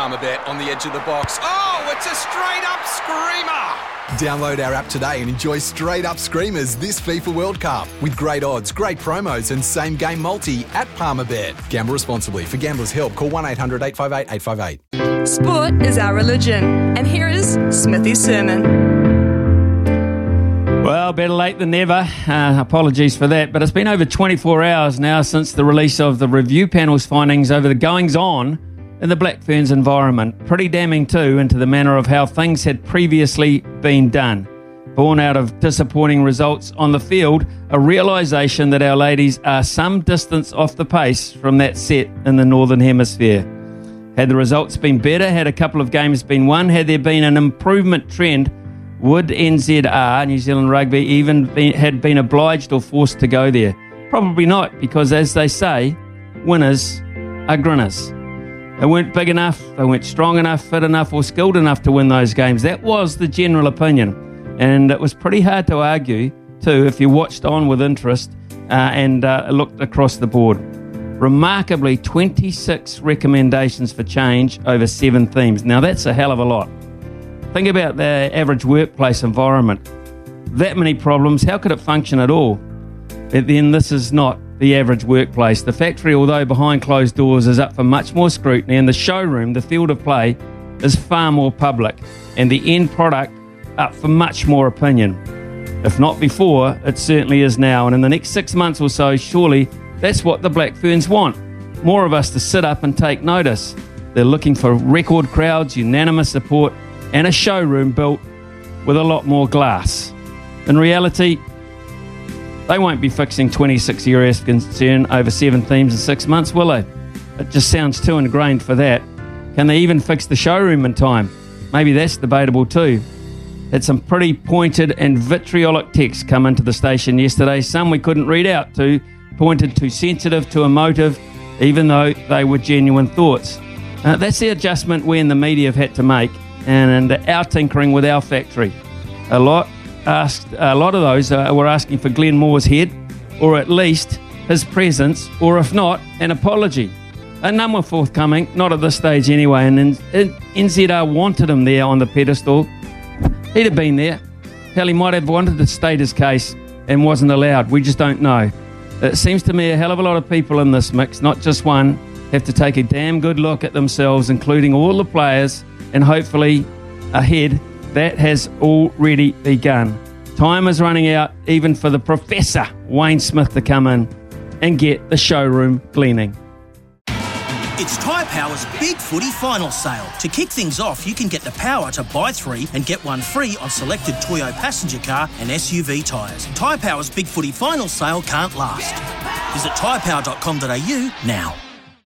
Palmerbet on the edge of the box. Oh, it's a straight up screamer! Download our app today and enjoy straight up screamers this FIFA World Cup with great odds, great promos, and same game multi at Palmerbet. Gamble responsibly. For gamblers' help, call 1 800 858 858. Sport is our religion. And here is Smithy's sermon. Well, better late than never. Uh, apologies for that. But it's been over 24 hours now since the release of the review panel's findings over the goings on in the Black Ferns environment. Pretty damning, too, into the manner of how things had previously been done. Born out of disappointing results on the field, a realisation that our ladies are some distance off the pace from that set in the Northern Hemisphere. Had the results been better, had a couple of games been won, had there been an improvement trend, would NZR, New Zealand Rugby, even had been obliged or forced to go there? Probably not, because as they say, winners are grinners. They weren't big enough, they weren't strong enough, fit enough, or skilled enough to win those games. That was the general opinion. And it was pretty hard to argue, too, if you watched on with interest uh, and uh, looked across the board. Remarkably, 26 recommendations for change over seven themes. Now, that's a hell of a lot. Think about the average workplace environment. That many problems, how could it function at all? But then this is not the average workplace. The factory, although behind closed doors, is up for much more scrutiny, and the showroom, the field of play, is far more public, and the end product up for much more opinion. If not before, it certainly is now, and in the next six months or so, surely that's what the Black Ferns want more of us to sit up and take notice. They're looking for record crowds, unanimous support, and a showroom built with a lot more glass. In reality, they won't be fixing 26 areas of concern over seven themes in six months, will they? It just sounds too ingrained for that. Can they even fix the showroom in time? Maybe that's debatable too. Had some pretty pointed and vitriolic texts come into the station yesterday. Some we couldn't read out to, pointed to sensitive to emotive, even though they were genuine thoughts. Uh, that's the adjustment we in the media have had to make, and, and our tinkering with our factory. A lot asked a lot of those uh, were asking for Glenn Moore's head, or at least his presence, or if not, an apology. A none were forthcoming, not at this stage anyway, and NZR wanted him there on the pedestal. He'd have been there. Hell, he might have wanted to state his case and wasn't allowed. We just don't know. It seems to me a hell of a lot of people in this mix, not just one, have to take a damn good look at themselves, including all the players, and hopefully ahead that has already begun. Time is running out even for the Professor Wayne Smith to come in and get the showroom cleaning. It's Tyre Power's Big Footy Final Sale. To kick things off, you can get the power to buy three and get one free on selected Toyo passenger car and SUV tyres. Tyre Power's Big Footy Final Sale can't last. Visit tyrepower.com.au now.